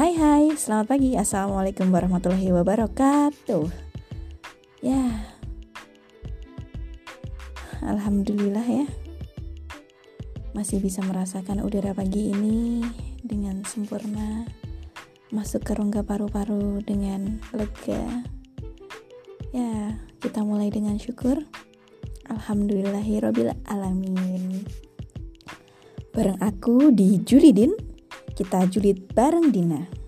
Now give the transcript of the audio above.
Hai hai, selamat pagi. Assalamualaikum warahmatullahi wabarakatuh. Ya. Alhamdulillah ya. Masih bisa merasakan udara pagi ini Dengan sempurna. Masuk ke rongga paru-paru dengan lega. Ya, kita mulai dengan syukur. Alhamdulillahirobbil alamin. Bareng aku di Julidin kita julid bareng Dina.